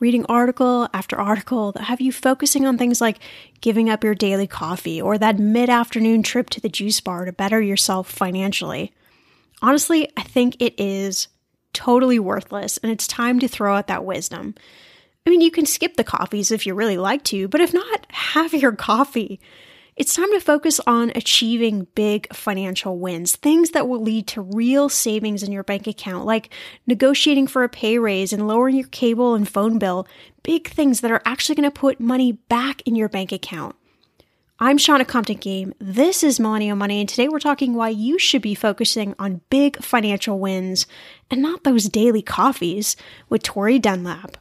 reading article after article that have you focusing on things like giving up your daily coffee or that mid afternoon trip to the juice bar to better yourself financially. Honestly, I think it is totally worthless and it's time to throw out that wisdom. I mean, you can skip the coffees if you really like to, but if not, have your coffee. It's time to focus on achieving big financial wins, things that will lead to real savings in your bank account, like negotiating for a pay raise and lowering your cable and phone bill, big things that are actually going to put money back in your bank account. I'm Shannah Compton Game. This is Millennial Money, and today we're talking why you should be focusing on big financial wins and not those daily coffees with Tori Dunlap.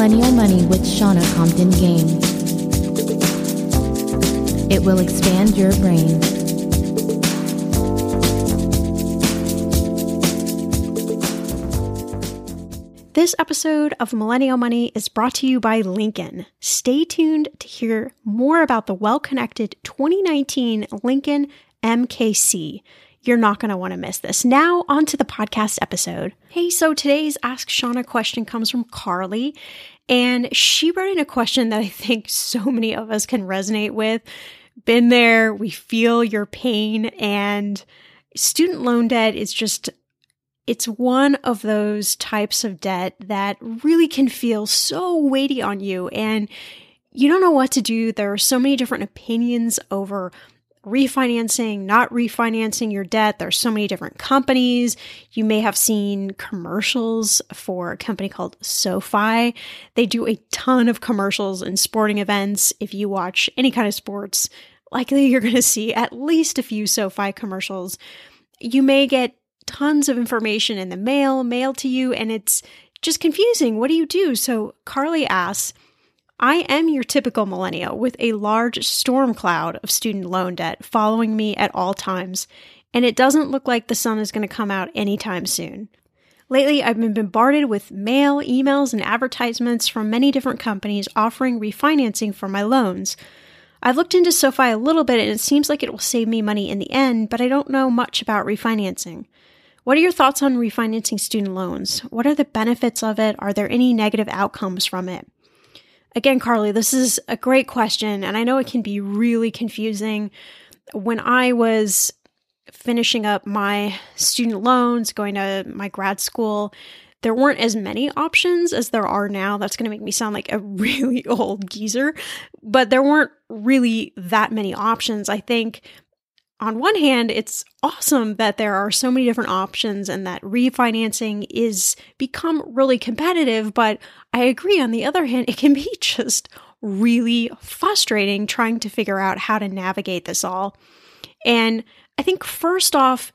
Millennial Money with Shannah Compton Game. It will expand your brain. This episode of Millennial Money is brought to you by Lincoln. Stay tuned to hear more about the well connected 2019 Lincoln MKC. You're not going to want to miss this. Now, on to the podcast episode. Hey, so today's Ask Shannah question comes from Carly, and she wrote in a question that I think so many of us can resonate with. Been there, we feel your pain, and student loan debt is just it's one of those types of debt that really can feel so weighty on you and you don't know what to do. There are so many different opinions over refinancing, not refinancing your debt. There's so many different companies. You may have seen commercials for a company called SoFi. They do a ton of commercials and sporting events. If you watch any kind of sports, likely you're going to see at least a few SoFi commercials. You may get tons of information in the mail, mailed to you, and it's just confusing. What do you do? So Carly asks, I am your typical millennial with a large storm cloud of student loan debt following me at all times, and it doesn't look like the sun is going to come out anytime soon. Lately, I've been bombarded with mail, emails, and advertisements from many different companies offering refinancing for my loans. I've looked into SoFi a little bit and it seems like it will save me money in the end, but I don't know much about refinancing. What are your thoughts on refinancing student loans? What are the benefits of it? Are there any negative outcomes from it? Again, Carly, this is a great question, and I know it can be really confusing. When I was finishing up my student loans, going to my grad school, there weren't as many options as there are now. That's going to make me sound like a really old geezer, but there weren't really that many options. I think on one hand, it's awesome that there are so many different options and that refinancing is become really competitive, but I agree on the other hand, it can be just really frustrating trying to figure out how to navigate this all. And I think first off,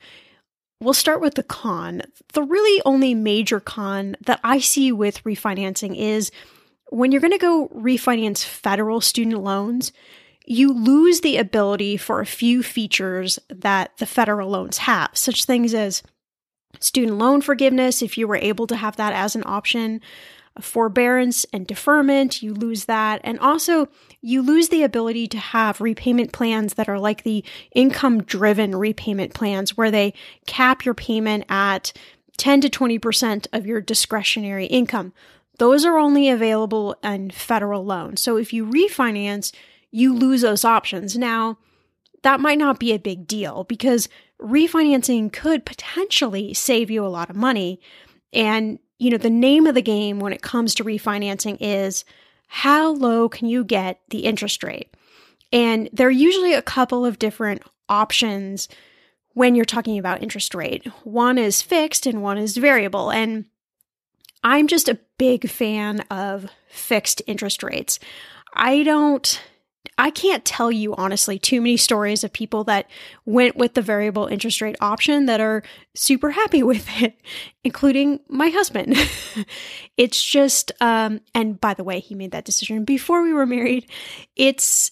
we'll start with the con. The really only major con that I see with refinancing is when you're going to go refinance federal student loans, you lose the ability for a few features that the federal loans have, such things as student loan forgiveness, if you were able to have that as an option, forbearance and deferment, you lose that. And also, you lose the ability to have repayment plans that are like the income driven repayment plans, where they cap your payment at 10 to 20% of your discretionary income. Those are only available in federal loans. So if you refinance, you lose those options. Now, that might not be a big deal because refinancing could potentially save you a lot of money. And, you know, the name of the game when it comes to refinancing is how low can you get the interest rate? And there are usually a couple of different options when you're talking about interest rate. One is fixed and one is variable. And I'm just a big fan of fixed interest rates. I don't I can't tell you honestly too many stories of people that went with the variable interest rate option that are super happy with it, including my husband. it's just, um, and by the way, he made that decision before we were married. It's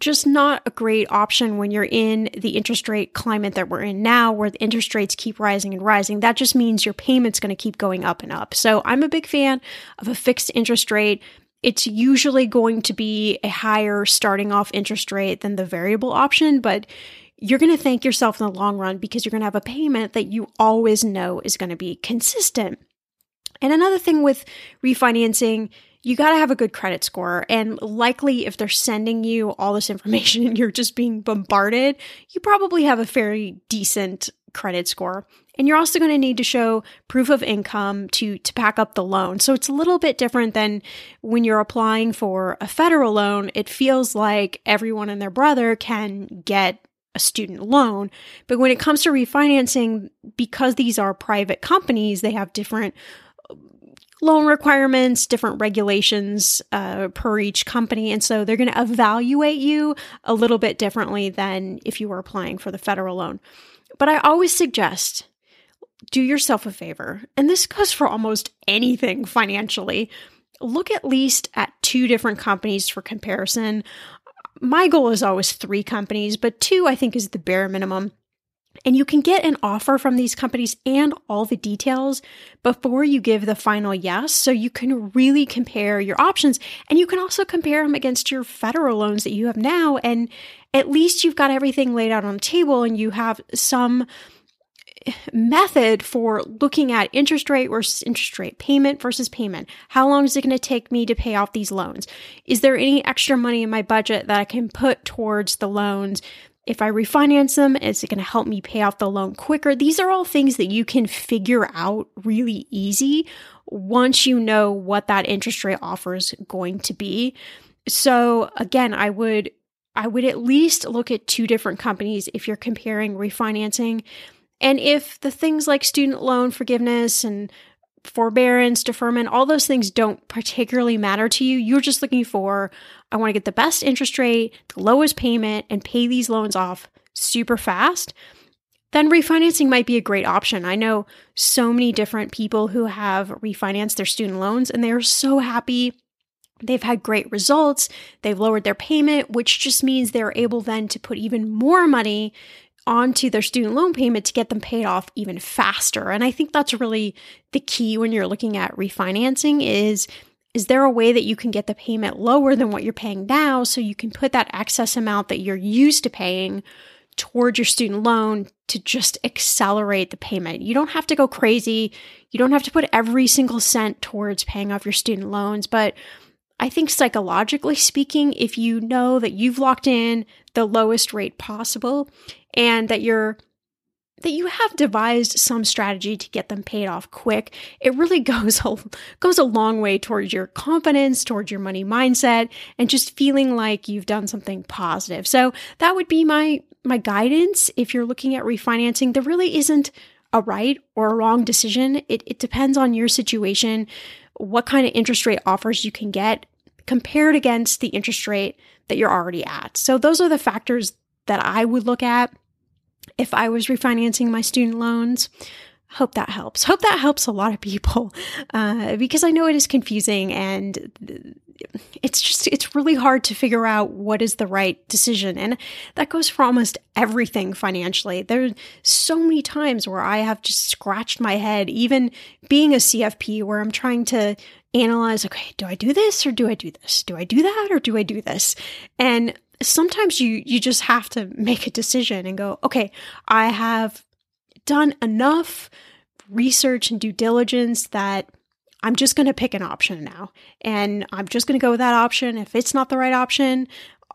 just not a great option when you're in the interest rate climate that we're in now, where the interest rates keep rising and rising. That just means your payment's going to keep going up and up. So I'm a big fan of a fixed interest rate it's usually going to be a higher starting off interest rate than the variable option, but you're going to thank yourself in the long run because you're going to have a payment that you always know is going to be consistent. And another thing with refinancing, you got to have a good credit score. And likely, if they're sending you all this information and you're just being bombarded, you probably have a fairly decent credit score. And you're also going to need to show proof of income to, to back up the loan. So it's a little bit different than when you're applying for a federal loan. It feels like everyone and their brother can get a student loan. But when it comes to refinancing, because these are private companies, they have different loan requirements, different regulations uh, per each company. And so they're going to evaluate you a little bit differently than if you were applying for the federal loan. But I always suggest do yourself a favor, and this goes for almost anything financially. Look at least at two different companies for comparison. My goal is always three companies, but two I think is the bare minimum. And you can get an offer from these companies and all the details before you give the final yes. So you can really compare your options and you can also compare them against your federal loans that you have now. And at least you've got everything laid out on the table and you have some method for looking at interest rate versus interest rate, payment versus payment. How long is it going to take me to pay off these loans? Is there any extra money in my budget that I can put towards the loans? If I refinance them, is it going to help me pay off the loan quicker? These are all things that you can figure out really easy once you know what that interest rate offer is going to be. So again, I would I would at least look at two different companies if you're comparing refinancing. And if the things like student loan forgiveness and forbearance, deferment, all those things don't particularly matter to you. You're just looking for, I want to get the best interest rate, the lowest payment, and pay these loans off super fast. Then refinancing might be a great option. I know so many different people who have refinanced their student loans and they are so happy. They've had great results. They've lowered their payment, which just means they're able then to put even more money onto their student loan payment to get them paid off even faster. And I think that's really the key when you're looking at refinancing is is there a way that you can get the payment lower than what you're paying now so you can put that excess amount that you're used to paying towards your student loan to just accelerate the payment. You don't have to go crazy. You don't have to put every single cent towards paying off your student loans, but I think psychologically speaking, if you know that you've locked in the lowest rate possible and that you're that you have devised some strategy to get them paid off quick, it really goes a, goes a long way towards your confidence, towards your money mindset, and just feeling like you've done something positive. So that would be my my guidance if you're looking at refinancing. There really isn't a right or a wrong decision. It, it depends on your situation, what kind of interest rate offers you can get compared against the interest rate that you're already at. So those are the factors that I would look at if I was refinancing my student loans. Hope that helps. Hope that helps a lot of people uh, because I know it is confusing and it's just it's really hard to figure out what is the right decision and that goes for almost everything financially there's so many times where i have just scratched my head even being a cfp where i'm trying to analyze okay do i do this or do i do this do i do that or do i do this and sometimes you you just have to make a decision and go, okay, I have done enough research and due diligence that I'm just going to pick an option now. And I'm just going to go with that option. If it's not the right option,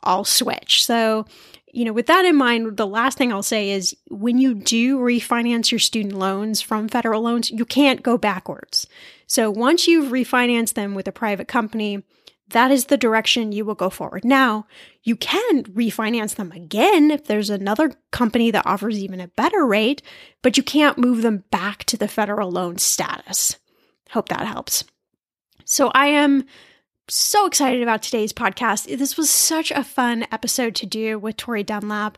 I'll switch. So, you know, with that in mind, the last thing I'll say is when you do refinance your student loans from federal loans, you can't go backwards. So once you've refinanced them with a private company, that is the direction you will go forward. Now, you can refinance them again if there's another company that offers even a better rate, but you can't move them back to the federal loan status. Hope that helps. So, I am so excited about today's podcast. This was such a fun episode to do with Tori Dunlap.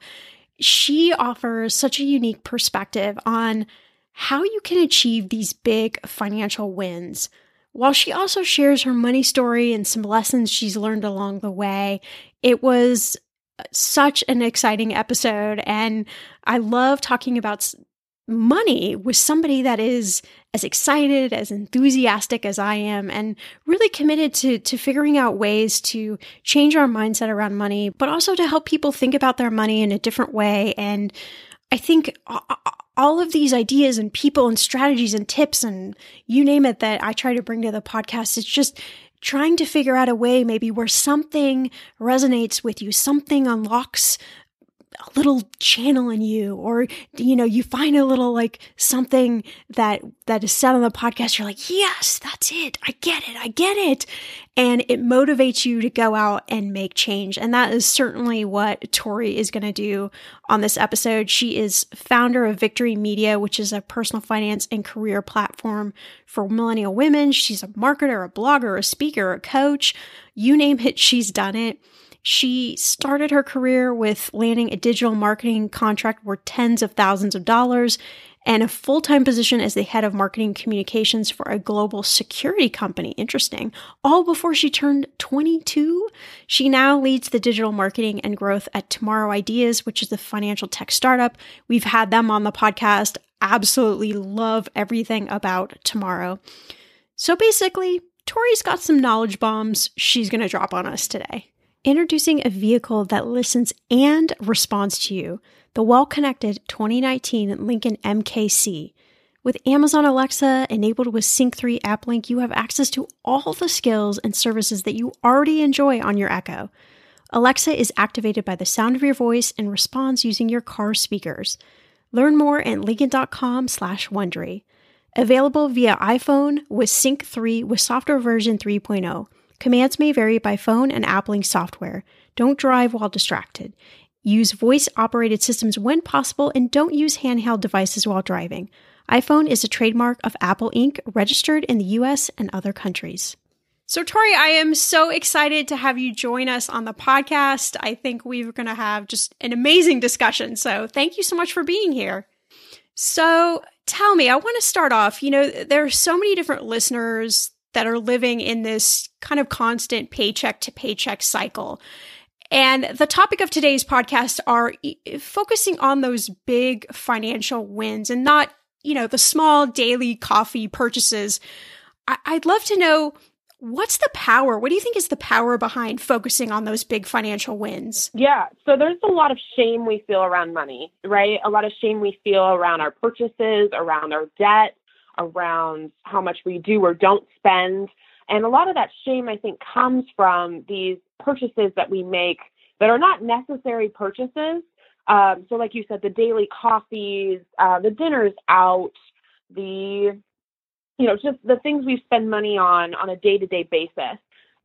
She offers such a unique perspective on how you can achieve these big financial wins while she also shares her money story and some lessons she's learned along the way, it was uh, such an exciting episode. And I love talking about money with somebody that is as excited, as enthusiastic as I am, and really committed to, to figuring out ways to change our mindset around money, but also to help people think about their money in a different way. And I think all of these ideas and people and strategies and tips and you name it that I try to bring to the podcast, it's just trying to figure out a way maybe where something resonates with you, something unlocks little channel in you or you know you find a little like something that that is said on the podcast you're like yes that's it. I get it. I get it. And it motivates you to go out and make change. And that is certainly what tori is going to do on this episode. She is founder of victory media which is a personal finance and career platform for millennial women. She's a marketer a blogger a speaker a coach. You name it she's done it she started her career with landing a digital marketing contract worth tens of thousands of dollars. and a full time position as the head of marketing communications for a global security company. Interesting. All before she turned 22. She now leads the digital marketing and growth at Tomorrow Ideas, which is a financial tech startup. We've had them on the podcast. Absolutely love everything about Tomorrow. So basically, Tori's got some knowledge bombs she's going to drop on us today. Introducing a vehicle that listens and responds to you the well connected 2019 Lincoln MKC. With Amazon Alexa enabled with Sync 3 App Link, you have access to all the skills and services that you already enjoy on your Echo. Alexa is activated by the sound of your voice and responds using your car speakers. Learn more at lincoln.com slash Wondery. Available via iPhone with Sync 3 with software version 3.0. Commands may vary by phone and App Link software. Don't drive while distracted. Use voice operated systems when possible and don't use handheld devices while driving. iPhone is a trademark of Apple Inc., registered in the US and other countries. So, Tori, I am so excited to have you join us on the podcast. I think we're going to have just an amazing discussion. So, thank you so much for being here. So, tell me, I want to start off. You know, there are so many different listeners that are living in this kind of constant paycheck to paycheck cycle. And the topic of today's podcast are focusing on those big financial wins and not, you know, the small daily coffee purchases. I'd love to know what's the power? What do you think is the power behind focusing on those big financial wins? Yeah, so there's a lot of shame we feel around money, right? A lot of shame we feel around our purchases, around our debt, around how much we do or don't spend. And a lot of that shame, I think, comes from these purchases that we make that are not necessary purchases. Um, so, like you said, the daily coffees, uh, the dinners out, the you know, just the things we spend money on on a day to day basis.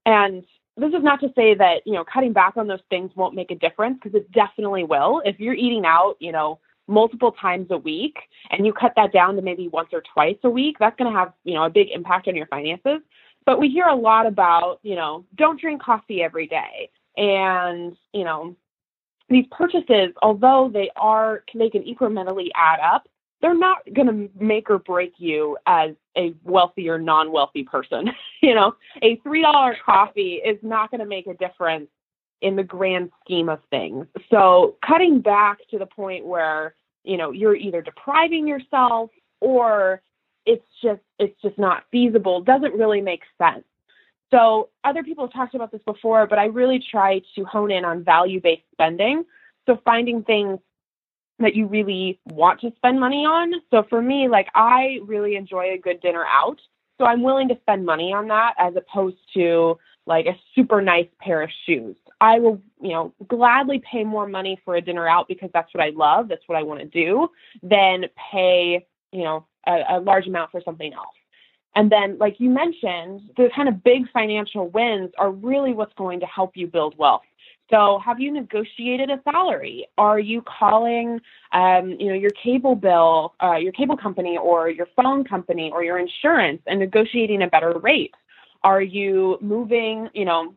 And this is not to say that you know cutting back on those things won't make a difference because it definitely will. If you're eating out, you know, multiple times a week and you cut that down to maybe once or twice a week, that's going to have you know a big impact on your finances. But we hear a lot about, you know, don't drink coffee every day. And, you know, these purchases, although they are, they can incrementally add up, they're not going to make or break you as a wealthy or non-wealthy person. you know, a $3 coffee is not going to make a difference in the grand scheme of things. So cutting back to the point where, you know, you're either depriving yourself or it's just it's just not feasible doesn't really make sense. So other people have talked about this before but i really try to hone in on value based spending. So finding things that you really want to spend money on. So for me like i really enjoy a good dinner out. So i'm willing to spend money on that as opposed to like a super nice pair of shoes i will you know gladly pay more money for a dinner out because that's what i love that's what i want to do than pay you know a, a large amount for something else. And then, like you mentioned, the kind of big financial wins are really what's going to help you build wealth. So, have you negotiated a salary? Are you calling, um, you know, your cable bill, uh, your cable company, or your phone company, or your insurance, and negotiating a better rate? Are you moving, you know,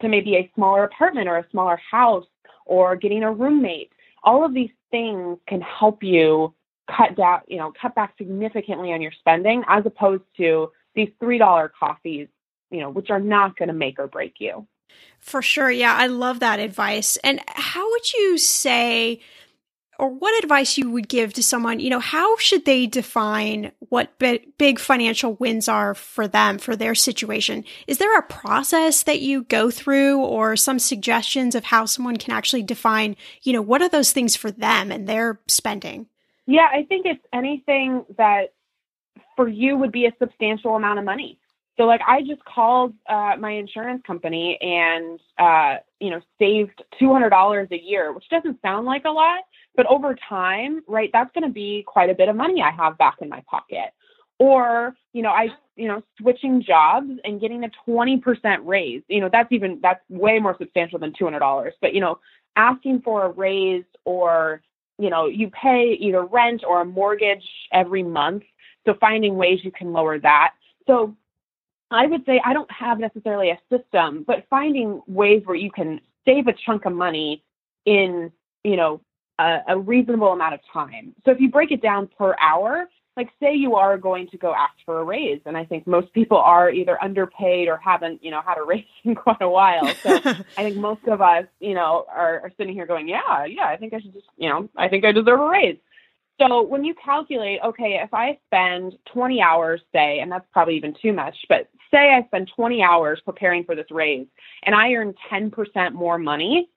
to maybe a smaller apartment or a smaller house, or getting a roommate? All of these things can help you cut down, you know, cut back significantly on your spending as opposed to these $3 coffees, you know, which are not going to make or break you. For sure. Yeah, I love that advice. And how would you say or what advice you would give to someone, you know, how should they define what big financial wins are for them, for their situation? Is there a process that you go through or some suggestions of how someone can actually define, you know, what are those things for them and their spending? Yeah, I think it's anything that for you would be a substantial amount of money. So like I just called uh, my insurance company and uh, you know saved two hundred dollars a year, which doesn't sound like a lot, but over time, right, that's going to be quite a bit of money I have back in my pocket. Or you know I you know switching jobs and getting a twenty percent raise. You know that's even that's way more substantial than two hundred dollars. But you know asking for a raise or you know, you pay either rent or a mortgage every month. So finding ways you can lower that. So I would say I don't have necessarily a system, but finding ways where you can save a chunk of money in, you know, a, a reasonable amount of time. So if you break it down per hour, like say you are going to go ask for a raise and i think most people are either underpaid or haven't you know had a raise in quite a while so i think most of us you know are, are sitting here going yeah yeah i think i should just you know i think i deserve a raise so when you calculate okay if i spend 20 hours say and that's probably even too much but say i spend 20 hours preparing for this raise and i earn 10% more money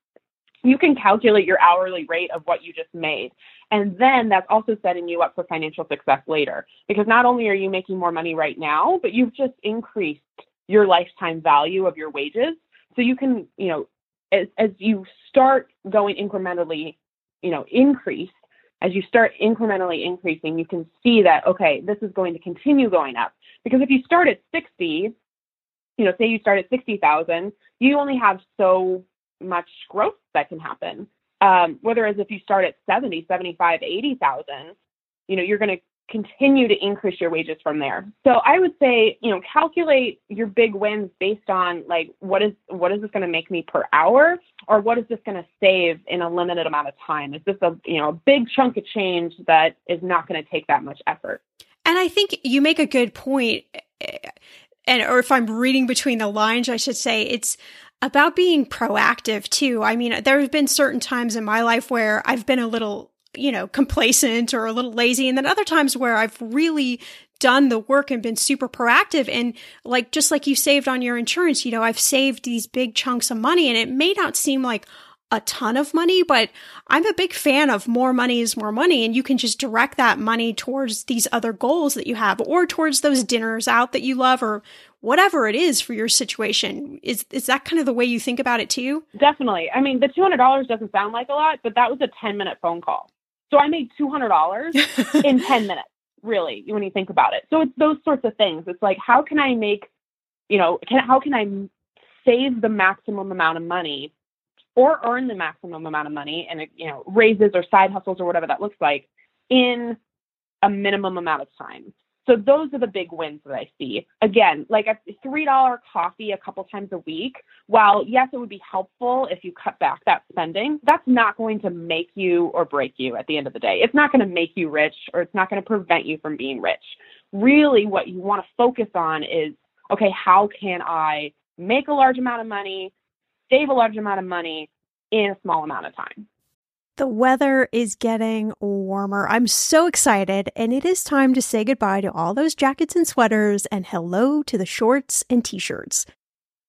you can calculate your hourly rate of what you just made. And then that's also setting you up for financial success later. Because not only are you making more money right now, but you've just increased your lifetime value of your wages. So you can, you know, as, as you start going incrementally, you know, increase, as you start incrementally increasing, you can see that, okay, this is going to continue going up. Because if you start at 60, you know, say you start at 60,000, you only have so much growth that can happen. Um, whereas if you start at 70, 75, 80,000, you know, you're going to continue to increase your wages from there. So I would say, you know, calculate your big wins based on like what is what is this going to make me per hour or what is this going to save in a limited amount of time? Is this a, you know, a big chunk of change that is not going to take that much effort? And I think you make a good point and or if I'm reading between the lines, I should say it's about being proactive too. I mean, there have been certain times in my life where I've been a little, you know, complacent or a little lazy. And then other times where I've really done the work and been super proactive. And like, just like you saved on your insurance, you know, I've saved these big chunks of money and it may not seem like a ton of money, but I'm a big fan of more money is more money. And you can just direct that money towards these other goals that you have or towards those dinners out that you love or whatever it is for your situation. Is is that kind of the way you think about it too? Definitely. I mean, the two hundred dollars doesn't sound like a lot, but that was a ten minute phone call. So I made two hundred dollars in ten minutes. Really, when you think about it. So it's those sorts of things. It's like how can I make, you know, can how can I save the maximum amount of money, or earn the maximum amount of money, and you know, raises or side hustles or whatever that looks like in a minimum amount of time. So those are the big wins that I see. Again, like a three dollar coffee a couple times a week. While yes, it would be helpful if you cut back that spending, that's not going to make you or break you at the end of the day. It's not going to make you rich or it's not going to prevent you from being rich. Really, what you want to focus on is okay, how can I make a large amount of money, save a large amount of money in a small amount of time? The weather is getting warmer. I'm so excited, and it is time to say goodbye to all those jackets and sweaters and hello to the shorts and t shirts.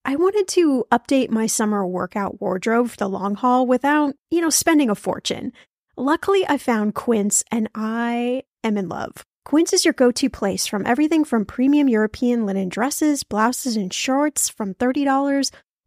I wanted to update my summer workout wardrobe for the long haul without, you know, spending a fortune. Luckily, I found Quince and I am in love. Quince is your go to place from everything from premium European linen dresses, blouses, and shorts from $30,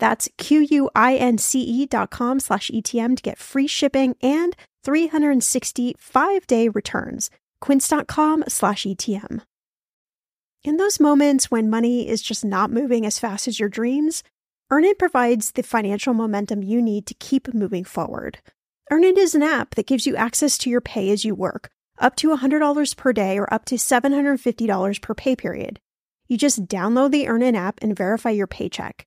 That's Q-U-I-N-C-E dot com slash ETM to get free shipping and 365 day returns. Quince.com slash ETM. In those moments when money is just not moving as fast as your dreams, Earnin provides the financial momentum you need to keep moving forward. Earnin is an app that gives you access to your pay as you work, up to $100 per day or up to $750 per pay period. You just download the Earnin app and verify your paycheck.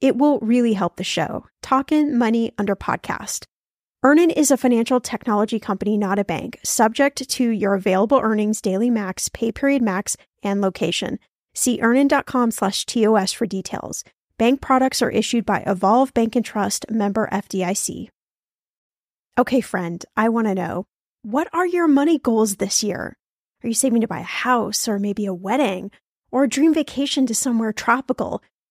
It will really help the show. Talkin' Money under podcast. Earnin is a financial technology company, not a bank, subject to your available earnings, daily max, pay period max, and location. See earnin.com slash TOS for details. Bank products are issued by Evolve Bank and Trust member FDIC. Okay, friend, I want to know what are your money goals this year? Are you saving to buy a house or maybe a wedding or a dream vacation to somewhere tropical?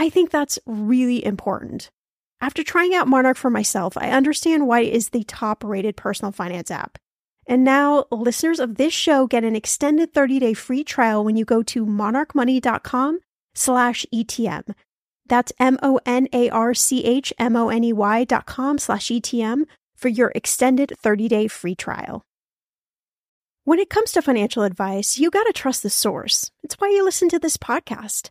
I think that's really important. After trying out Monarch for myself, I understand why it is the top rated personal finance app. And now listeners of this show get an extended 30-day free trial when you go to monarchmoney.com slash ETM. That's M-O-N-A-R-C-H-M-O-N-E-Y dot com slash ETM for your extended 30-day free trial. When it comes to financial advice, you got to trust the source. It's why you listen to this podcast.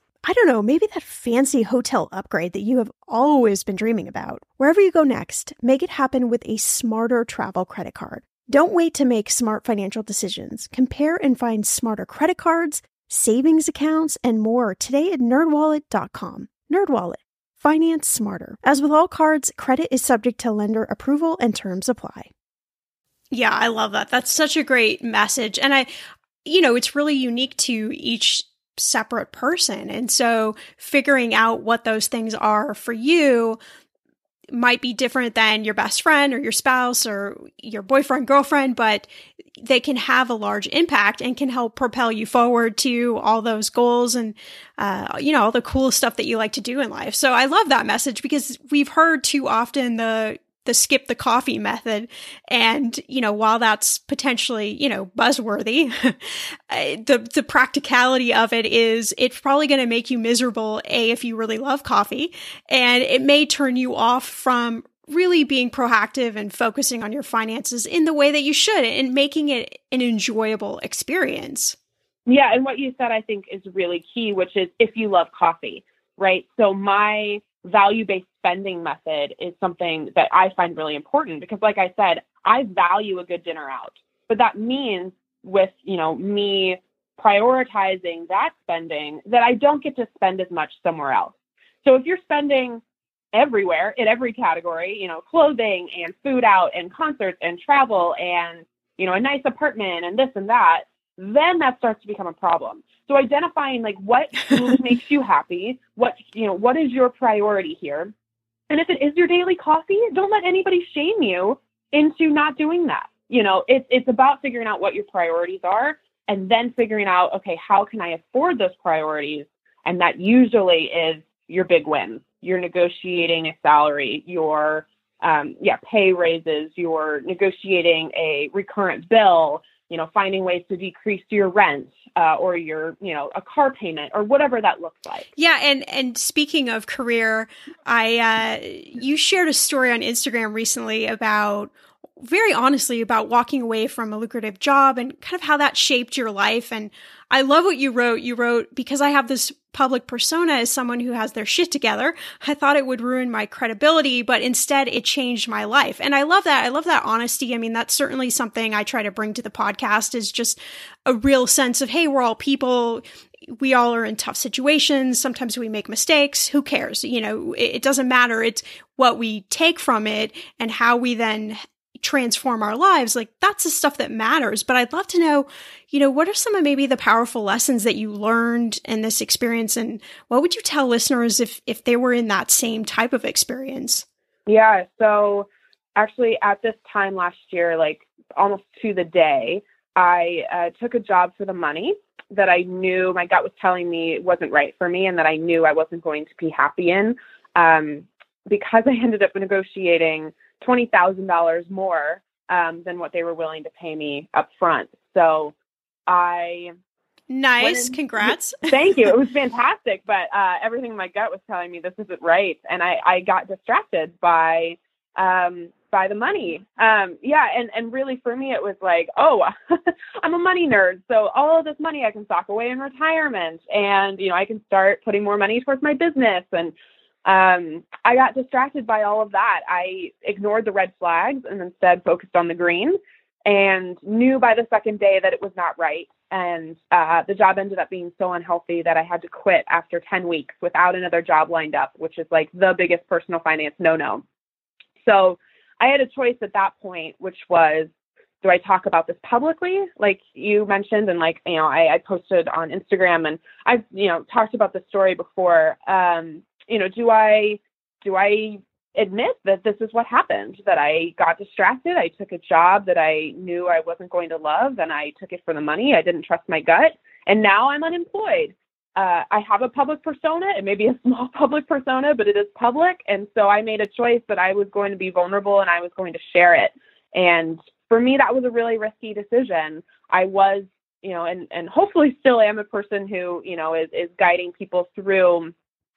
I don't know, maybe that fancy hotel upgrade that you have always been dreaming about. Wherever you go next, make it happen with a smarter travel credit card. Don't wait to make smart financial decisions. Compare and find smarter credit cards, savings accounts, and more today at nerdwallet.com. Nerdwallet. Finance smarter. As with all cards, credit is subject to lender approval and terms apply. Yeah, I love that. That's such a great message. And I, you know, it's really unique to each separate person. And so figuring out what those things are for you might be different than your best friend or your spouse or your boyfriend, girlfriend, but they can have a large impact and can help propel you forward to all those goals and, uh, you know, all the cool stuff that you like to do in life. So I love that message because we've heard too often the, the skip the coffee method. And, you know, while that's potentially, you know, buzzworthy, the, the practicality of it is it's probably going to make you miserable, A, if you really love coffee, and it may turn you off from really being proactive and focusing on your finances in the way that you should and making it an enjoyable experience. Yeah. And what you said, I think, is really key, which is if you love coffee, right? So my value based spending method is something that I find really important because like I said, I value a good dinner out. But that means with, you know, me prioritizing that spending that I don't get to spend as much somewhere else. So if you're spending everywhere in every category, you know, clothing and food out and concerts and travel and, you know, a nice apartment and this and that, then that starts to become a problem. So identifying like what food makes you happy, what you know, what is your priority here? And if it is your daily coffee, don't let anybody shame you into not doing that. You know, it's it's about figuring out what your priorities are and then figuring out, okay, how can I afford those priorities? And that usually is your big wins. You're negotiating a salary, your um, yeah, pay raises, you're negotiating a recurrent bill, you know, finding ways to decrease your rent uh, or your, you know, a car payment or whatever that looks like. Yeah, and and speaking of career, I uh, you shared a story on Instagram recently about very honestly about walking away from a lucrative job and kind of how that shaped your life. And I love what you wrote. You wrote, because I have this public persona as someone who has their shit together, I thought it would ruin my credibility, but instead it changed my life. And I love that. I love that honesty. I mean, that's certainly something I try to bring to the podcast is just a real sense of, hey, we're all people we all are in tough situations. Sometimes we make mistakes. Who cares? You know, it, it, doesn't matter. It's what we take from it and how we then transform our lives, like that's the stuff that matters. But I'd love to know, you know, what are some of maybe the powerful lessons that you learned in this experience and what would you tell listeners if if they were in that same type of experience? Yeah, so actually at this time last year, like almost to the day, I uh, took a job for the money that I knew my gut was telling me wasn't right for me and that I knew I wasn't going to be happy in. Um, because I ended up negotiating twenty thousand dollars more um, than what they were willing to pay me up front. So I nice, in, congrats. thank you. It was fantastic, but uh, everything in my gut was telling me this isn't right, and I I got distracted by um by the money. Um, yeah, and and really for me it was like, oh, I'm a money nerd, so all of this money I can sock away in retirement, and you know I can start putting more money towards my business, and um, I got distracted by all of that. I ignored the red flags and instead focused on the green and knew by the second day that it was not right. And uh, the job ended up being so unhealthy that I had to quit after 10 weeks without another job lined up, which is like the biggest personal finance no no. So I had a choice at that point, which was do I talk about this publicly, like you mentioned, and like you know, I, I posted on Instagram, and I've you know talked about the story before. Um, you know, do I do I admit that this is what happened that I got distracted. I took a job that I knew I wasn't going to love and I took it for the money. I didn't trust my gut and now I'm unemployed. Uh, I have a public persona. It may be a small public persona, but it is public. And so I made a choice that I was going to be vulnerable and I was going to share it. And for me, that was a really risky decision. I was, you know, and, and hopefully still am a person who, you know, is, is guiding people through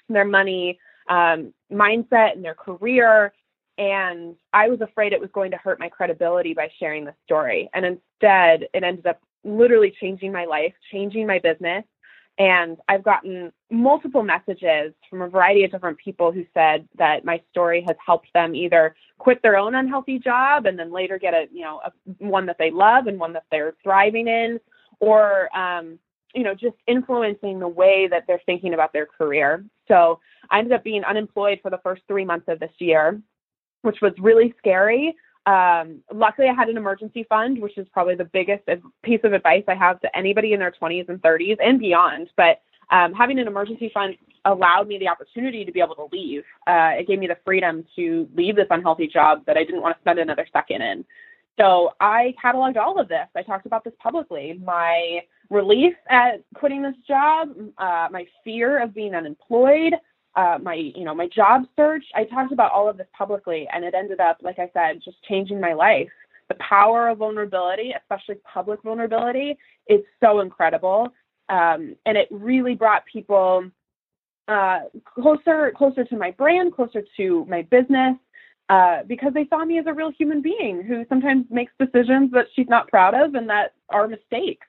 their money um, mindset and their career. And I was afraid it was going to hurt my credibility by sharing the story. And instead, it ended up literally changing my life, changing my business. And I've gotten multiple messages from a variety of different people who said that my story has helped them either quit their own unhealthy job and then later get a, you know, a, one that they love and one that they're thriving in, or um, you know, just influencing the way that they're thinking about their career. So I ended up being unemployed for the first three months of this year, which was really scary. Um, luckily, I had an emergency fund, which is probably the biggest piece of advice I have to anybody in their 20s and 30s and beyond. But um, having an emergency fund allowed me the opportunity to be able to leave. Uh, it gave me the freedom to leave this unhealthy job that I didn't want to spend another second in. So I cataloged all of this. I talked about this publicly. My relief at quitting this job, uh, my fear of being unemployed, uh, my you know my job search. I talked about all of this publicly, and it ended up, like I said, just changing my life. The power of vulnerability, especially public vulnerability, is so incredible, um, and it really brought people uh, closer closer to my brand, closer to my business. Uh, because they saw me as a real human being who sometimes makes decisions that she's not proud of and that are mistakes.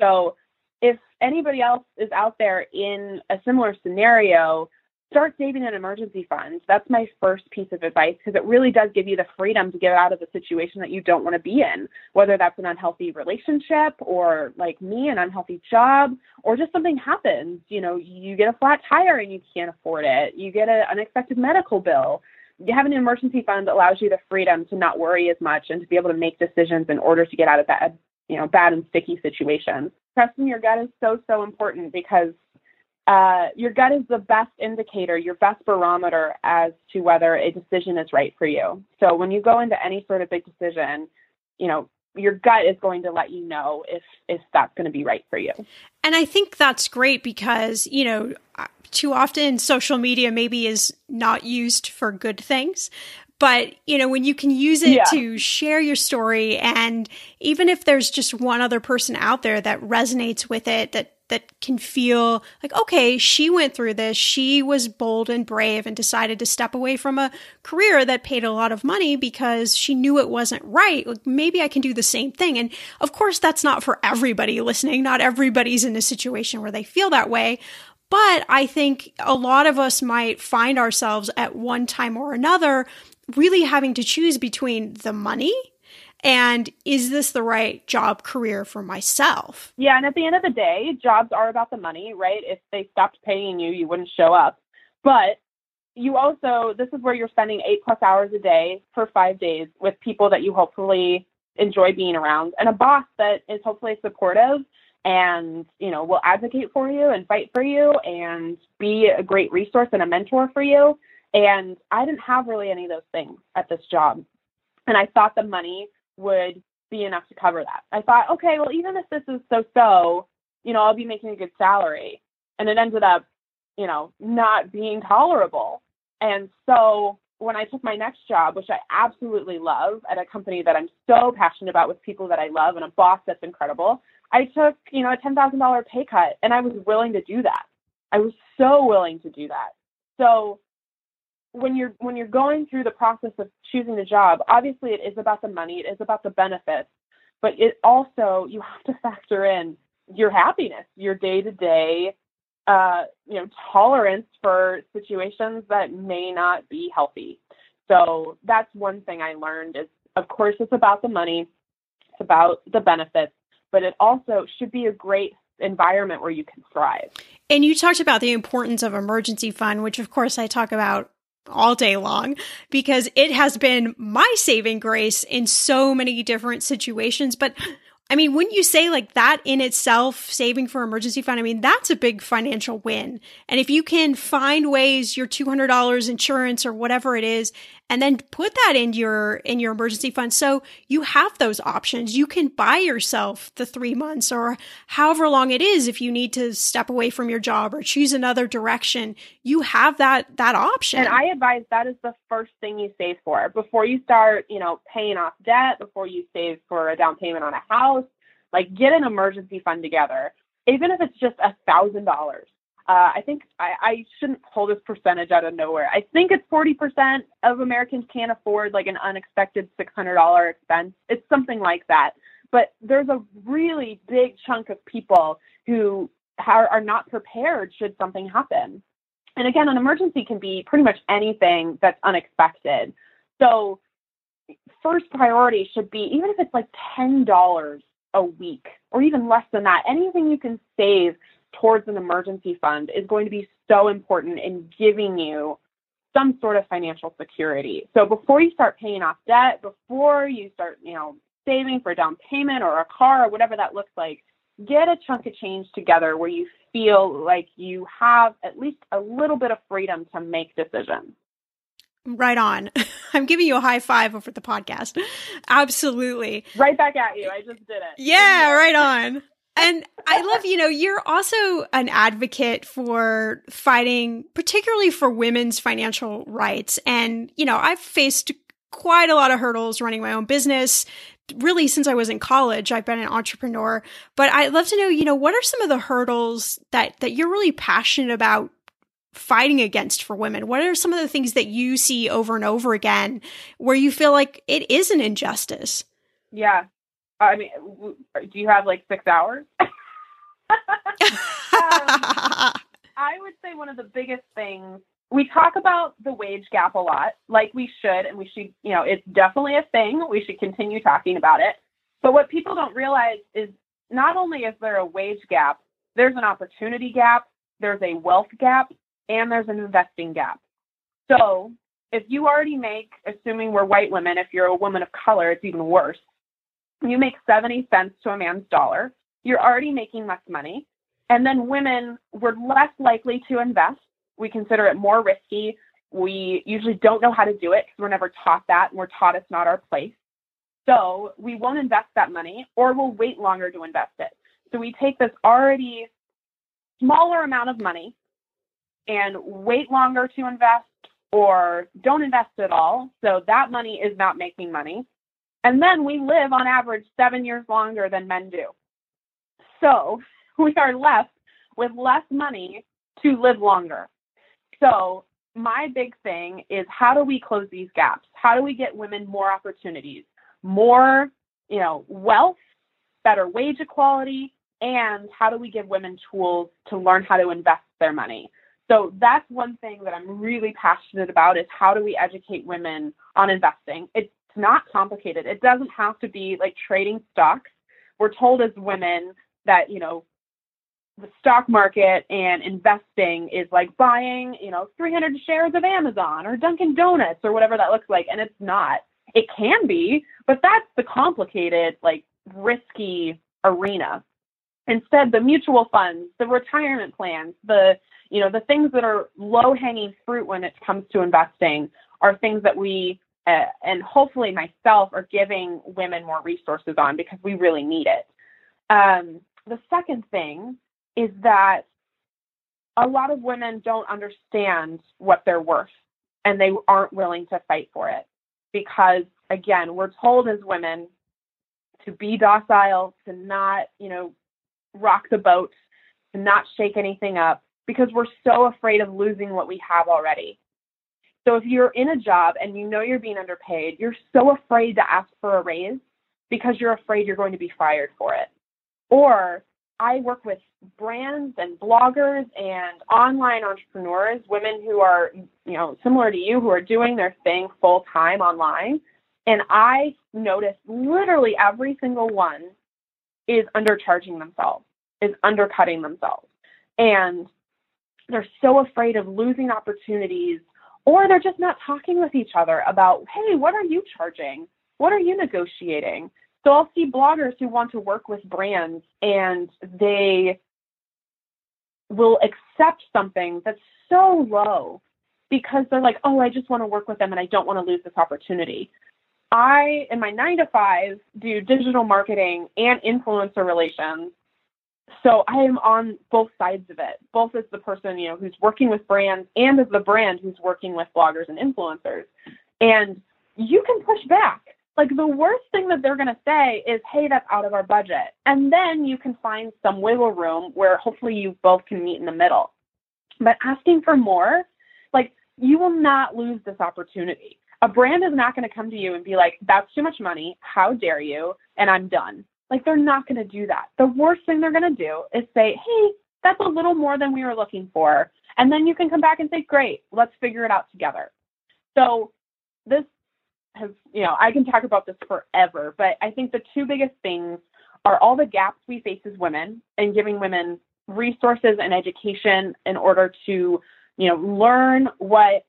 So if anybody else is out there in a similar scenario, start saving an emergency fund. That's my first piece of advice because it really does give you the freedom to get out of a situation that you don't want to be in, whether that's an unhealthy relationship or like me, an unhealthy job, or just something happens. You know, you get a flat tire and you can't afford it. You get an unexpected medical bill. Having an emergency fund allows you the freedom to not worry as much and to be able to make decisions in order to get out of bed you know, bad and sticky situations. Trusting your gut is so, so important because uh, your gut is the best indicator, your best barometer as to whether a decision is right for you. So when you go into any sort of big decision, you know, your gut is going to let you know if if that's going to be right for you. And I think that's great because, you know, too often social media maybe is not used for good things. But, you know, when you can use it yeah. to share your story and even if there's just one other person out there that resonates with it that that can feel like, okay, she went through this. She was bold and brave and decided to step away from a career that paid a lot of money because she knew it wasn't right. Like, maybe I can do the same thing. And of course, that's not for everybody listening. Not everybody's in a situation where they feel that way. But I think a lot of us might find ourselves at one time or another really having to choose between the money and is this the right job career for myself? Yeah, and at the end of the day, jobs are about the money, right? If they stopped paying you, you wouldn't show up. But you also, this is where you're spending eight plus hours a day for five days with people that you hopefully enjoy being around and a boss that is hopefully supportive and you know will advocate for you and fight for you and be a great resource and a mentor for you and i didn't have really any of those things at this job and i thought the money would be enough to cover that. I thought, okay, well, even if this is so so, you know, I'll be making a good salary. And it ended up, you know, not being tolerable. And so when I took my next job, which I absolutely love at a company that I'm so passionate about with people that I love and a boss that's incredible, I took, you know, a $10,000 pay cut and I was willing to do that. I was so willing to do that. So when you're when you're going through the process of choosing a job, obviously it is about the money, it is about the benefits, but it also you have to factor in your happiness, your day to day, you know, tolerance for situations that may not be healthy. So that's one thing I learned is, of course, it's about the money, it's about the benefits, but it also should be a great environment where you can thrive. And you talked about the importance of emergency fund, which of course I talk about all day long because it has been my saving grace in so many different situations. But I mean, wouldn't you say like that in itself, saving for emergency fund? I mean, that's a big financial win. And if you can find ways your $200 insurance or whatever it is, and then put that in your in your emergency fund so you have those options you can buy yourself the 3 months or however long it is if you need to step away from your job or choose another direction you have that that option and i advise that is the first thing you save for before you start you know paying off debt before you save for a down payment on a house like get an emergency fund together even if it's just a thousand dollars uh, I think I, I shouldn't pull this percentage out of nowhere. I think it's 40% of Americans can't afford like an unexpected $600 expense. It's something like that. But there's a really big chunk of people who are, are not prepared should something happen. And again, an emergency can be pretty much anything that's unexpected. So, first priority should be even if it's like $10 a week or even less than that, anything you can save towards an emergency fund is going to be so important in giving you some sort of financial security. So before you start paying off debt, before you start, you know, saving for a down payment or a car or whatever that looks like, get a chunk of change together where you feel like you have at least a little bit of freedom to make decisions. Right on. I'm giving you a high five over the podcast. Absolutely. Right back at you. I just did it. Yeah, right on and I love, you know, you're also an advocate for fighting, particularly for women's financial rights. And, you know, I've faced quite a lot of hurdles running my own business. Really, since I was in college, I've been an entrepreneur. But I'd love to know, you know, what are some of the hurdles that that you're really passionate about fighting against for women? What are some of the things that you see over and over again where you feel like it is an injustice? Yeah, I mean, do you have like six hours? um, I would say one of the biggest things we talk about the wage gap a lot, like we should, and we should, you know, it's definitely a thing. We should continue talking about it. But what people don't realize is not only is there a wage gap, there's an opportunity gap, there's a wealth gap, and there's an investing gap. So if you already make, assuming we're white women, if you're a woman of color, it's even worse you make 70 cents to a man's dollar, you're already making less money. And then women, we're less likely to invest. We consider it more risky. We usually don't know how to do it because we're never taught that and we're taught it's not our place. So we won't invest that money or we'll wait longer to invest it. So we take this already smaller amount of money and wait longer to invest or don't invest at all. So that money is not making money. And then we live on average seven years longer than men do. So we are left with less money to live longer. So my big thing is how do we close these gaps? How do we get women more opportunities, more, you know, wealth, better wage equality, and how do we give women tools to learn how to invest their money? So that's one thing that I'm really passionate about is how do we educate women on investing? It's not complicated. It doesn't have to be like trading stocks. We're told as women that, you know, the stock market and investing is like buying, you know, 300 shares of Amazon or Dunkin' Donuts or whatever that looks like. And it's not. It can be, but that's the complicated, like risky arena. Instead, the mutual funds, the retirement plans, the you know the things that are low hanging fruit when it comes to investing are things that we uh, and hopefully myself are giving women more resources on because we really need it. Um, the second thing is that a lot of women don't understand what they're worth and they aren't willing to fight for it because again we're told as women to be docile to not you know rock the boat to not shake anything up because we're so afraid of losing what we have already so if you're in a job and you know you're being underpaid you're so afraid to ask for a raise because you're afraid you're going to be fired for it or I work with brands and bloggers and online entrepreneurs, women who are, you know, similar to you, who are doing their thing full time online. And I notice literally every single one is undercharging themselves, is undercutting themselves. And they're so afraid of losing opportunities, or they're just not talking with each other about, hey, what are you charging? What are you negotiating? So I'll see bloggers who want to work with brands and they will accept something that's so low because they're like, oh, I just want to work with them and I don't want to lose this opportunity. I, in my nine to five, do digital marketing and influencer relations. So I am on both sides of it, both as the person, you know, who's working with brands and as the brand who's working with bloggers and influencers. And you can push back like the worst thing that they're going to say is, hey, that's out of our budget. And then you can find some wiggle room where hopefully you both can meet in the middle. But asking for more, like you will not lose this opportunity. A brand is not going to come to you and be like, that's too much money. How dare you? And I'm done. Like they're not going to do that. The worst thing they're going to do is say, hey, that's a little more than we were looking for. And then you can come back and say, great, let's figure it out together. So this has, you know, I can talk about this forever, but I think the two biggest things are all the gaps we face as women and giving women resources and education in order to, you know, learn what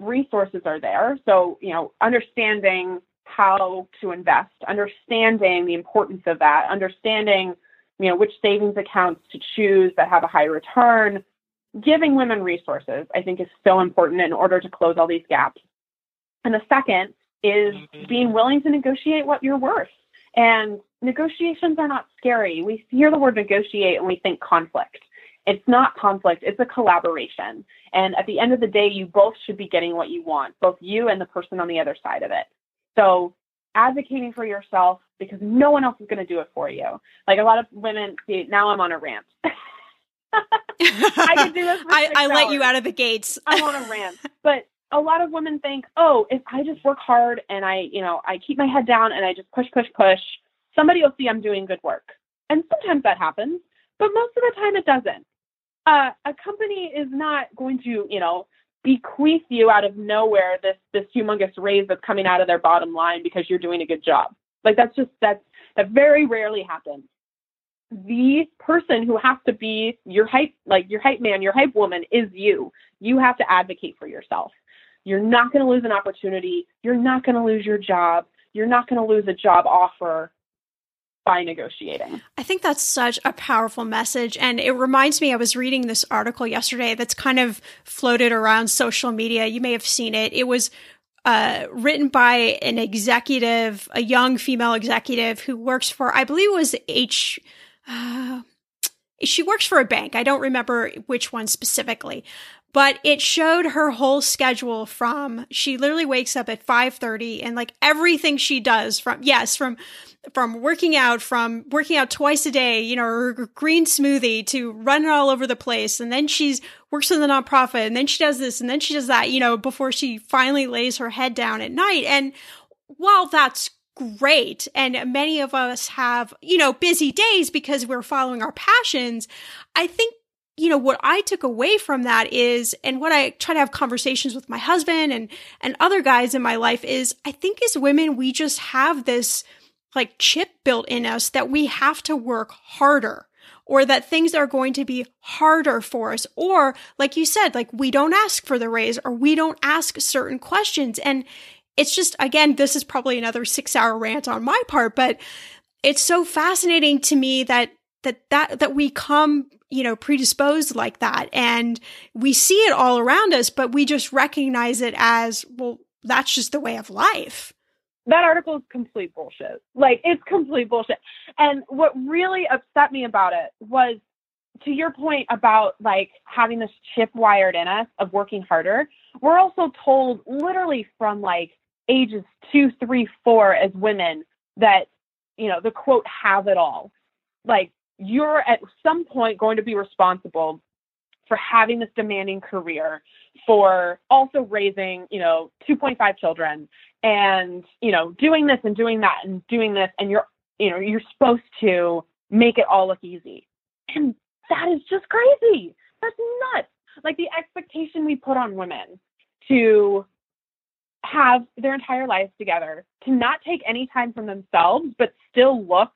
resources are there. So, you know, understanding how to invest, understanding the importance of that, understanding, you know, which savings accounts to choose that have a high return. Giving women resources, I think, is so important in order to close all these gaps. And the second is mm-hmm. being willing to negotiate what you're worth. And negotiations are not scary. We hear the word negotiate and we think conflict. It's not conflict, it's a collaboration. And at the end of the day, you both should be getting what you want, both you and the person on the other side of it. So advocating for yourself because no one else is going to do it for you. Like a lot of women, see, now I'm on a rant. I could do this. I, I let you out of the gates. I'm on a rant, but a lot of women think, oh, if I just work hard and I, you know, I keep my head down and I just push, push, push, somebody will see I'm doing good work. And sometimes that happens, but most of the time it doesn't. Uh, a company is not going to, you know, bequeath you out of nowhere this this humongous raise that's coming out of their bottom line because you're doing a good job. Like that's just that's that very rarely happens. The person who has to be your hype, like your hype man, your hype woman, is you. You have to advocate for yourself. You're not going to lose an opportunity. You're not going to lose your job. You're not going to lose a job offer by negotiating. I think that's such a powerful message. And it reminds me, I was reading this article yesterday that's kind of floated around social media. You may have seen it. It was uh, written by an executive, a young female executive who works for, I believe it was H. Uh, she works for a bank. I don't remember which one specifically, but it showed her whole schedule from she literally wakes up at 5:30 and like everything she does from yes from from working out from working out twice a day you know her green smoothie to running all over the place. And then she's works in the nonprofit and then she does this and then she does that you know before she finally lays her head down at night. And while that's great and many of us have you know busy days because we're following our passions i think you know, what I took away from that is, and what I try to have conversations with my husband and, and other guys in my life is I think as women, we just have this like chip built in us that we have to work harder or that things are going to be harder for us. Or like you said, like we don't ask for the raise or we don't ask certain questions. And it's just, again, this is probably another six hour rant on my part, but it's so fascinating to me that that that that we come you know predisposed like that and we see it all around us but we just recognize it as well that's just the way of life that article is complete bullshit. Like it's complete bullshit. And what really upset me about it was to your point about like having this chip wired in us of working harder we're also told literally from like ages two three four as women that you know the quote have it all. Like you're at some point going to be responsible for having this demanding career, for also raising, you know, 2.5 children and, you know, doing this and doing that and doing this. And you're, you know, you're supposed to make it all look easy. And that is just crazy. That's nuts. Like the expectation we put on women to have their entire lives together, to not take any time from themselves, but still look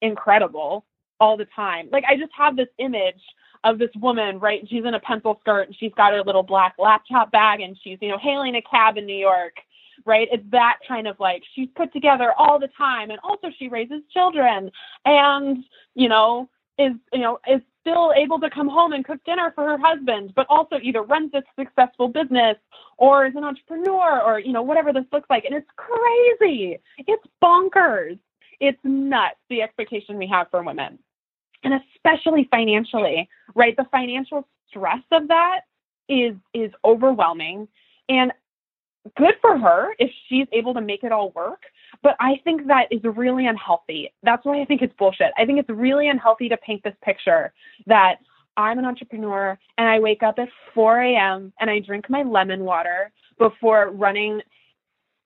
incredible all the time. Like I just have this image of this woman, right? She's in a pencil skirt and she's got her little black laptop bag and she's, you know, hailing a cab in New York, right? It's that kind of like she's put together all the time and also she raises children and, you know, is, you know, is still able to come home and cook dinner for her husband, but also either runs a successful business or is an entrepreneur or, you know, whatever this looks like. And it's crazy. It's bonkers. It's nuts the expectation we have for women and especially financially, right? The financial stress of that is is overwhelming and good for her if she's able to make it all work, but I think that is really unhealthy. That's why I think it's bullshit. I think it's really unhealthy to paint this picture that I'm an entrepreneur and I wake up at 4 a.m. and I drink my lemon water before running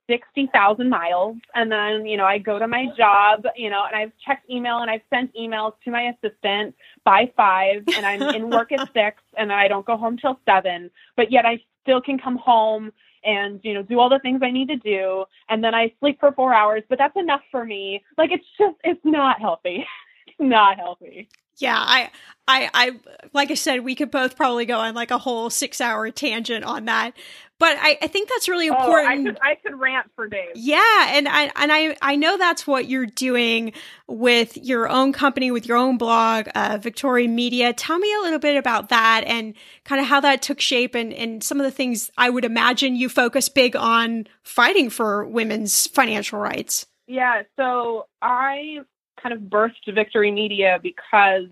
60,000 miles. And then, you know, I go to my job, you know, and I've checked email and I've sent emails to my assistant by five and I'm in work at six and I don't go home till seven, but yet I still can come home and, you know, do all the things I need to do. And then I sleep for four hours, but that's enough for me. Like, it's just, it's not healthy. it's not healthy. Yeah, I, I, I, like I said, we could both probably go on like a whole six hour tangent on that. But I, I think that's really important. Oh, I could, I could rant for days. Yeah, and I, and I, I know that's what you're doing with your own company, with your own blog, uh, Victori Media. Tell me a little bit about that and kind of how that took shape and, and some of the things I would imagine you focus big on fighting for women's financial rights. Yeah, so I kind of birthed Victori Media because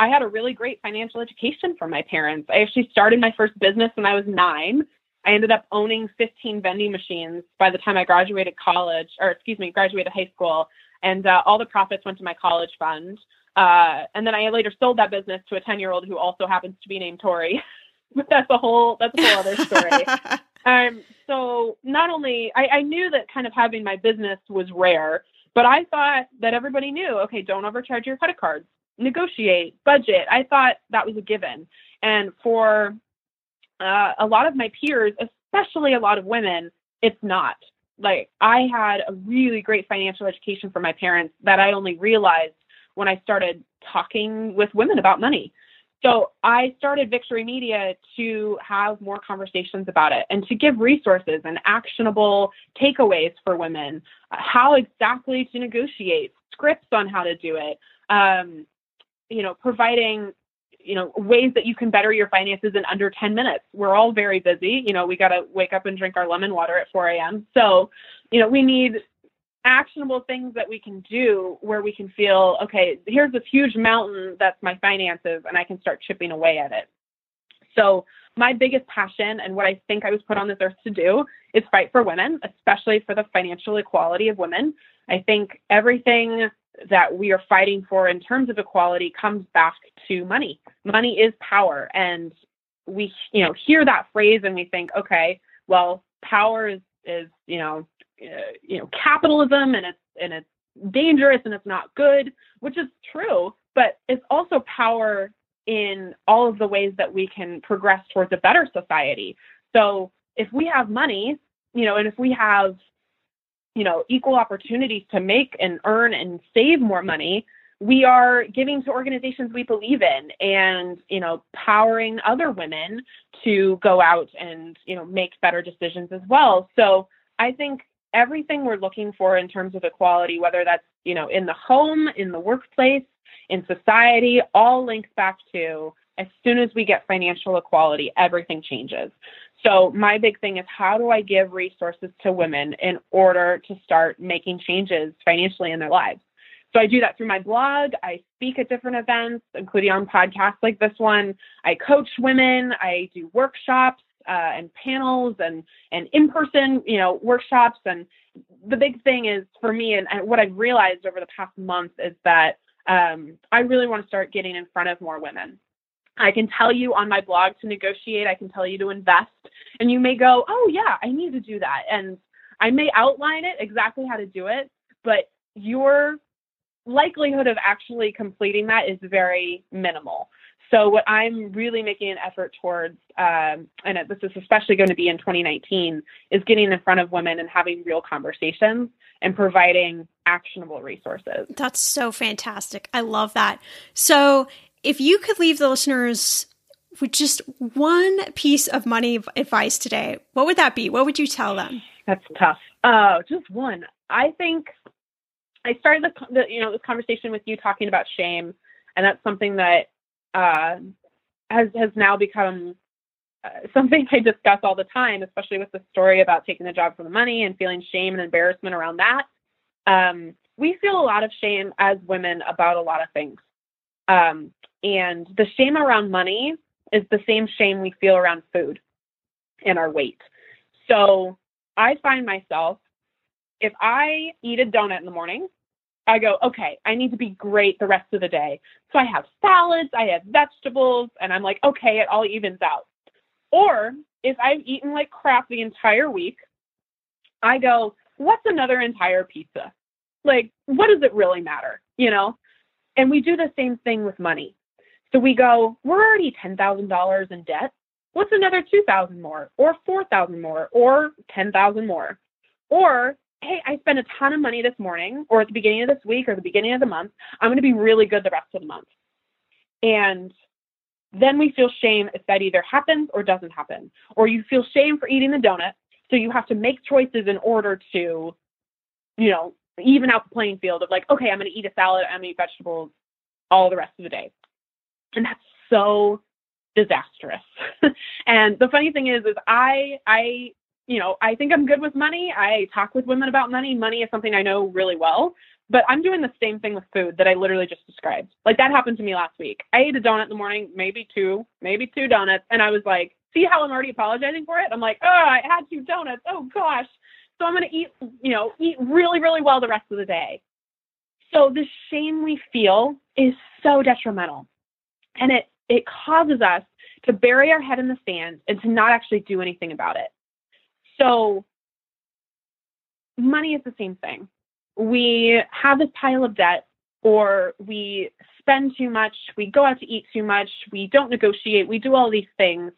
I had a really great financial education from my parents. I actually started my first business when I was nine. I ended up owning 15 vending machines by the time I graduated college, or excuse me, graduated high school, and uh, all the profits went to my college fund. Uh, and then I later sold that business to a 10 year old who also happens to be named Tori. but that's a whole that's a whole other story. um, so not only I, I knew that kind of having my business was rare, but I thought that everybody knew, okay, don't overcharge your credit cards, negotiate, budget. I thought that was a given. And for uh, a lot of my peers, especially a lot of women, it's not. Like I had a really great financial education from my parents that I only realized when I started talking with women about money. So I started Victori Media to have more conversations about it and to give resources and actionable takeaways for women, uh, how exactly to negotiate, scripts on how to do it, um, you know, providing you know ways that you can better your finances in under 10 minutes. We're all very busy. You know we got to wake up and drink our lemon water at 4 a.m so you know we need actionable things that we can do where we can feel okay here's this huge mountain that's my finances and i can start chipping away at it. So my biggest passion and what i think i was put on this earth to do is fight for women especially for the financial equality of women. I think everything that we are fighting for in terms of equality comes back to money. Money is power. And we you know hear that phrase and we think okay well power is is you know uh, you know capitalism and it's and it's dangerous and it's not good which is true but it's also power in all of the ways that we can progress towards a better society. So if we have money you know and if we have you know equal opportunities to make and earn and save more money we are giving to organizations we believe in and you know powering other women to go out and you know make better decisions as well so i think everything we're looking for in terms of equality, whether that's you know in the home, in the workplace, in society, all links back to as soon as we get financial equality, everything changes. So my big thing is how do I give resources to women in order to start making changes financially in their lives? So I do that through my blog. I speak at different events, including on podcasts like this one. I coach women. I do workshops uh, and panels and and in-person you know workshops and the big thing is for me and, and what I've realized over the past month is that um, I really want to start getting in front of more women. I can tell you on my blog to negotiate. I can tell you to invest, and you may go, "Oh yeah, I need to do that," and I may outline it exactly how to do it, but your likelihood of actually completing that is very minimal. So what I'm really making an effort towards, um, and this is especially going to be in 2019, is getting in front of women and having real conversations and providing actionable resources. That's so fantastic. I love that. So if you could leave the listeners with just one piece of money advice today, what would that be? What would you tell them? That's tough. Uh, just one. I think I started the, the you know this conversation with you talking about shame, and that's something that uh, has has now become uh, something I discuss all the time, especially with the story about taking the job for the money and feeling shame and embarrassment around that. Um, we feel a lot of shame as women about a lot of things. Um, and the shame around money is the same shame we feel around food and our weight. So I find myself, if I eat a donut in the morning, I go, okay, I need to be great the rest of the day. So I have salads, I have vegetables, and I'm like, okay, it all evens out. Or if I've eaten like crap the entire week, I go, what's another entire pizza? Like, what does it really matter? You know? And we do the same thing with money. So we go, we're already $10,000 in debt. What's another 2,000 more or 4,000 more or 10,000 more? Or hey, I spent a ton of money this morning or at the beginning of this week or the beginning of the month. I'm going to be really good the rest of the month. And then we feel shame if that either happens or doesn't happen. Or you feel shame for eating the donut. So you have to make choices in order to, you know, even out the playing field of like, okay, I'm going to eat a salad, I'm going to eat vegetables all the rest of the day. And that's so disastrous. and the funny thing is, is I, I you know, I think I'm good with money. I talk with women about money. Money is something I know really well. But I'm doing the same thing with food that I literally just described. Like that happened to me last week. I ate a donut in the morning, maybe two, maybe two donuts, and I was like, see how I'm already apologizing for it? I'm like, oh, I had two donuts. Oh gosh. So I'm gonna eat, you know, eat really, really well the rest of the day. So the shame we feel is so detrimental. And it it causes us to bury our head in the sand and to not actually do anything about it. So money is the same thing. We have this pile of debt or we spend too much, we go out to eat too much, we don't negotiate, we do all these things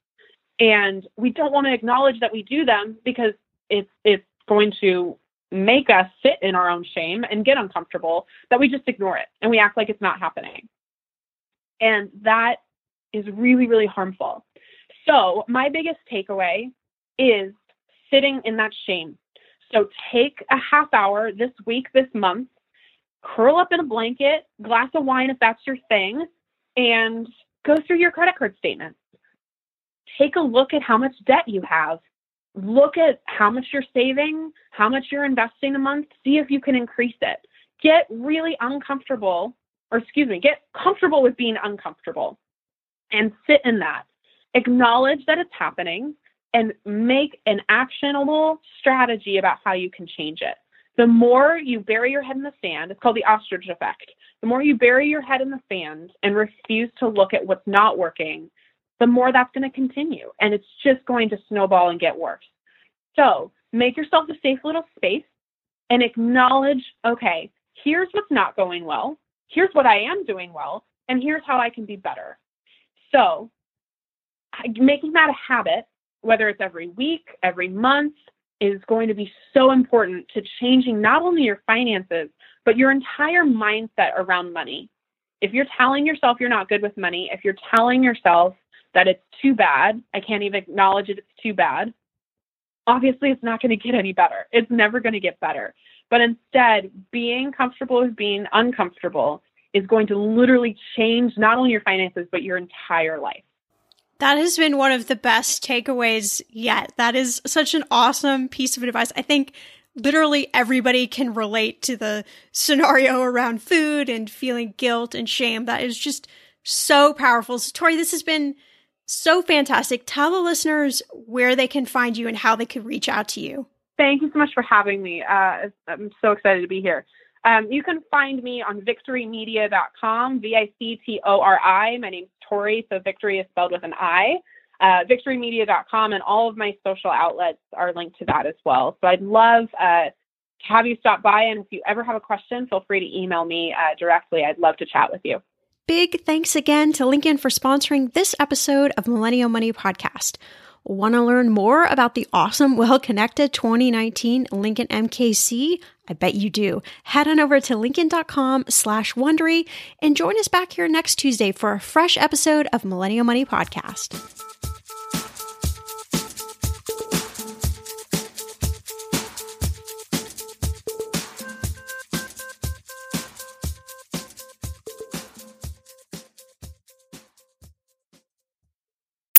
and we don't want to acknowledge that we do them because it's it's going to make us sit in our own shame and get uncomfortable that we just ignore it and we act like it's not happening. And that is really, really harmful. So, my biggest takeaway is sitting in that shame. So, take a half hour this week, this month, curl up in a blanket, glass of wine if that's your thing, and go through your credit card statement. Take a look at how much debt you have. Look at how much you're saving, how much you're investing a month, see if you can increase it. Get really uncomfortable, or excuse me, get comfortable with being uncomfortable and sit in that. Acknowledge that it's happening and make an actionable strategy about how you can change it. The more you bury your head in the sand, it's called the ostrich effect. The more you bury your head in the sand and refuse to look at what's not working, the more that's going to continue. And it's just going to snowball and get worse. So make yourself a safe little space and acknowledge okay, here's what's not going well, here's what I am doing well, and here's how I can be better. So making that a habit, whether it's every week, every month, is going to be so important to changing not only your finances, but your entire mindset around money. If you're telling yourself you're not good with money, if you're telling yourself that it's too bad, I can't even acknowledge it, it's too bad, obviously it's not going to get any better. It's never going to get better. But instead, being comfortable with being uncomfortable is going to literally change not only your finances, but your entire life. That has been one of the best takeaways yet. That is such an awesome piece of advice. I think literally everybody can relate to the scenario around food and feeling guilt and shame. That is just so powerful. So, Tori, this has been so fantastic. Tell the listeners where they can find you and how they could reach out to you. Thank you so much for having me. Uh, I'm so excited to be here. Um, you can find me on victorimedia.com, V I C T O R I. My name's Tori, so victory is spelled with an I. Uh, victorimedia.com, and all of my social outlets are linked to that as well. So I'd love uh, to have you stop by, and if you ever have a question, feel free to email me uh, directly. I'd love to chat with you. Big thanks again to Lincoln for sponsoring this episode of Millennial Money Podcast. Want to learn more about the awesome, well connected 2019 Lincoln MKC? I bet you do. Head on over to lincoln.com slash Wondery and join us back here next Tuesday for a fresh episode of Millennial Money Podcast.